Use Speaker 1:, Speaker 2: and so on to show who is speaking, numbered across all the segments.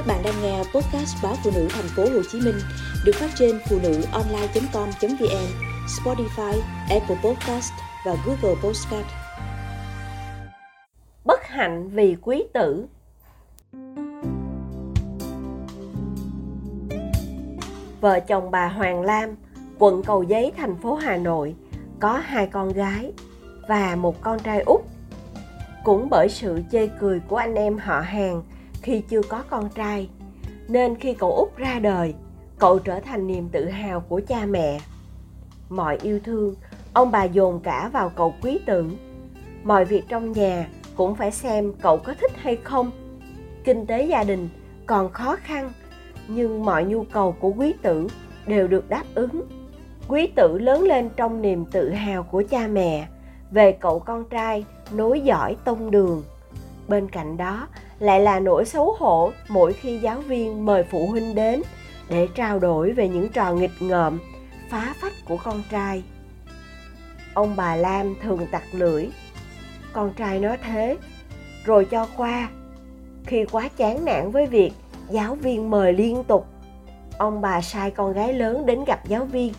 Speaker 1: Các bạn đang nghe podcast báo phụ nữ thành phố Hồ Chí Minh được phát trên phụ nữ online.com.vn, Spotify, Apple Podcast và Google Podcast.
Speaker 2: Bất hạnh vì quý tử Vợ chồng bà Hoàng Lam, quận Cầu Giấy, thành phố Hà Nội, có hai con gái và một con trai út. Cũng bởi sự chê cười của anh em họ hàng khi chưa có con trai. Nên khi cậu út ra đời, cậu trở thành niềm tự hào của cha mẹ. Mọi yêu thương, ông bà dồn cả vào cậu quý tử. Mọi việc trong nhà cũng phải xem cậu có thích hay không. Kinh tế gia đình còn khó khăn, nhưng mọi nhu cầu của quý tử đều được đáp ứng. Quý tử lớn lên trong niềm tự hào của cha mẹ về cậu con trai nối dõi tông đường. Bên cạnh đó lại là nỗi xấu hổ mỗi khi giáo viên mời phụ huynh đến để trao đổi về những trò nghịch ngợm, phá phách của con trai. Ông bà lam thường tặc lưỡi, con trai nói thế, rồi cho qua. Khi quá chán nản với việc giáo viên mời liên tục, ông bà sai con gái lớn đến gặp giáo viên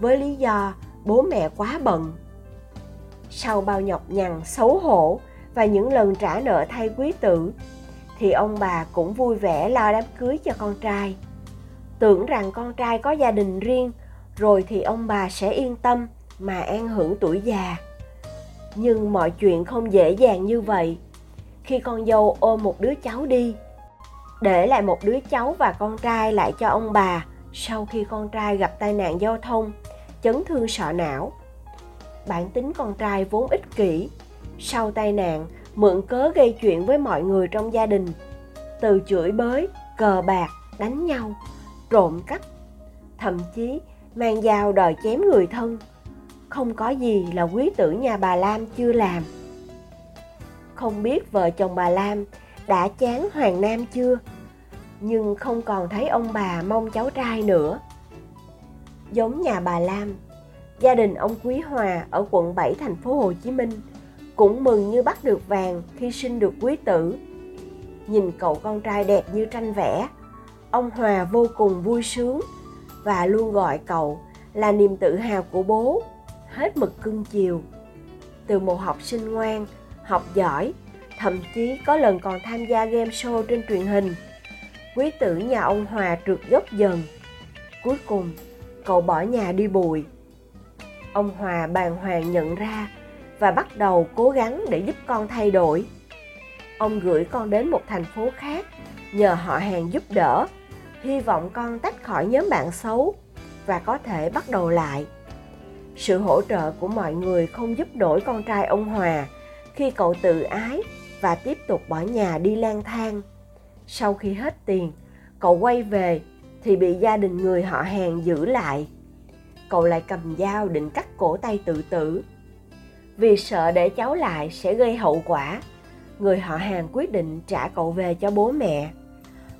Speaker 2: với lý do bố mẹ quá bận. Sau bao nhọc nhằn xấu hổ và những lần trả nợ thay quý tử thì ông bà cũng vui vẻ lo đám cưới cho con trai. Tưởng rằng con trai có gia đình riêng, rồi thì ông bà sẽ yên tâm mà an hưởng tuổi già. Nhưng mọi chuyện không dễ dàng như vậy. Khi con dâu ôm một đứa cháu đi, để lại một đứa cháu và con trai lại cho ông bà, sau khi con trai gặp tai nạn giao thông, chấn thương sọ não. Bản tính con trai vốn ích kỷ. Sau tai nạn mượn cớ gây chuyện với mọi người trong gia đình. Từ chửi bới, cờ bạc, đánh nhau, trộm cắp, thậm chí mang dao đòi chém người thân. Không có gì là quý tử nhà bà lam chưa làm. Không biết vợ chồng bà lam đã chán hoàng nam chưa, nhưng không còn thấy ông bà mong cháu trai nữa. Giống nhà bà lam, gia đình ông quý hòa ở quận 7 thành phố hồ chí minh cũng mừng như bắt được vàng khi sinh được quý tử. Nhìn cậu con trai đẹp như tranh vẽ, ông hòa vô cùng vui sướng và luôn gọi cậu là niềm tự hào của bố, hết mực cưng chiều. Từ một học sinh ngoan, học giỏi, thậm chí có lần còn tham gia game show trên truyền hình, quý tử nhà ông hòa trượt dốc dần. Cuối cùng, cậu bỏ nhà đi bụi. Ông hòa bàng hoàng nhận ra và bắt đầu cố gắng để giúp con thay đổi. Ông gửi con đến một thành phố khác nhờ họ hàng giúp đỡ. Hy vọng con tách khỏi nhóm bạn xấu và có thể bắt đầu lại. Sự hỗ trợ của mọi người không giúp đổi con trai ông hòa khi cậu tự ái và tiếp tục bỏ nhà đi lang thang. Sau khi hết tiền, cậu quay về thì bị gia đình người họ hàng giữ lại. Cậu lại cầm dao định cắt cổ tay tự tử vì sợ để cháu lại sẽ gây hậu quả. Người họ hàng quyết định trả cậu về cho bố mẹ.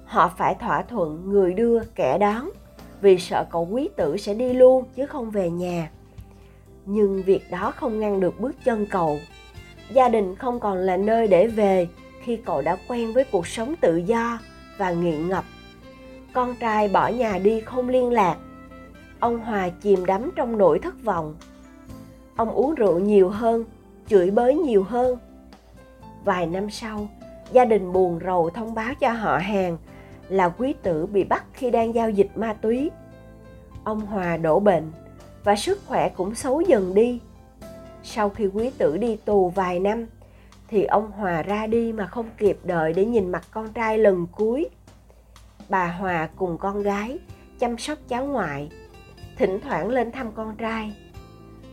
Speaker 2: Họ phải thỏa thuận người đưa kẻ đón, vì sợ cậu quý tử sẽ đi luôn chứ không về nhà. Nhưng việc đó không ngăn được bước chân cậu. Gia đình không còn là nơi để về khi cậu đã quen với cuộc sống tự do và nghiện ngập. Con trai bỏ nhà đi không liên lạc. Ông hòa chìm đắm trong nỗi thất vọng ông uống rượu nhiều hơn, chửi bới nhiều hơn. Vài năm sau, gia đình buồn rầu thông báo cho họ hàng là quý tử bị bắt khi đang giao dịch ma túy. Ông hòa đổ bệnh và sức khỏe cũng xấu dần đi. Sau khi quý tử đi tù vài năm, thì ông hòa ra đi mà không kịp đợi để nhìn mặt con trai lần cuối. Bà hòa cùng con gái chăm sóc cháu ngoại, thỉnh thoảng lên thăm con trai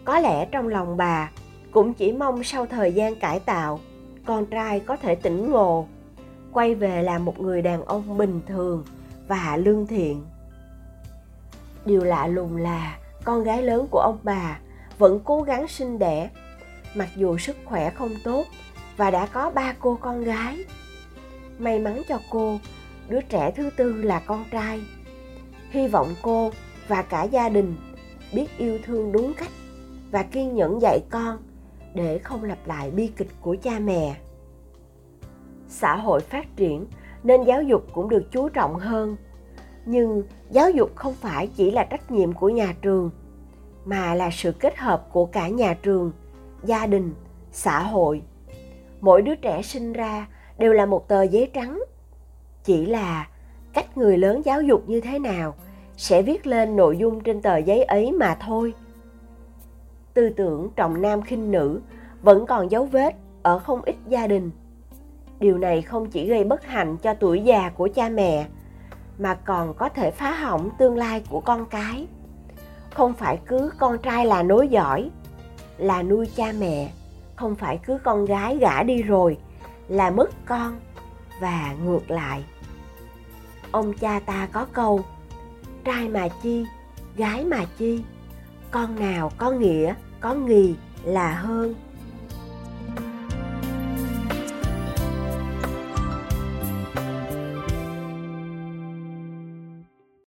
Speaker 2: có lẽ trong lòng bà cũng chỉ mong sau thời gian cải tạo, con trai có thể tỉnh ngộ, quay về làm một người đàn ông bình thường và lương thiện. Điều lạ lùng là con gái lớn của ông bà vẫn cố gắng sinh đẻ, mặc dù sức khỏe không tốt và đã có ba cô con gái. May mắn cho cô, đứa trẻ thứ tư là con trai. Hy vọng cô và cả gia đình biết yêu thương đúng cách và kiên nhẫn dạy con để không lặp lại bi kịch của cha mẹ. Xã hội phát triển nên giáo dục cũng được chú trọng hơn, nhưng giáo dục không phải chỉ là trách nhiệm của nhà trường, mà là sự kết hợp của cả nhà trường, gia đình, xã hội. Mỗi đứa trẻ sinh ra đều là một tờ giấy trắng, chỉ là cách người lớn giáo dục như thế nào sẽ viết lên nội dung trên tờ giấy ấy mà thôi tư tưởng trọng nam khinh nữ vẫn còn dấu vết ở không ít gia đình. Điều này không chỉ gây bất hạnh cho tuổi già của cha mẹ, mà còn có thể phá hỏng tương lai của con cái. Không phải cứ con trai là nối giỏi là nuôi cha mẹ, không phải cứ con gái gả đi rồi là mất con và ngược lại. Ông cha ta có câu, trai mà chi, gái mà chi con nào có nghĩa có nghì là hơn.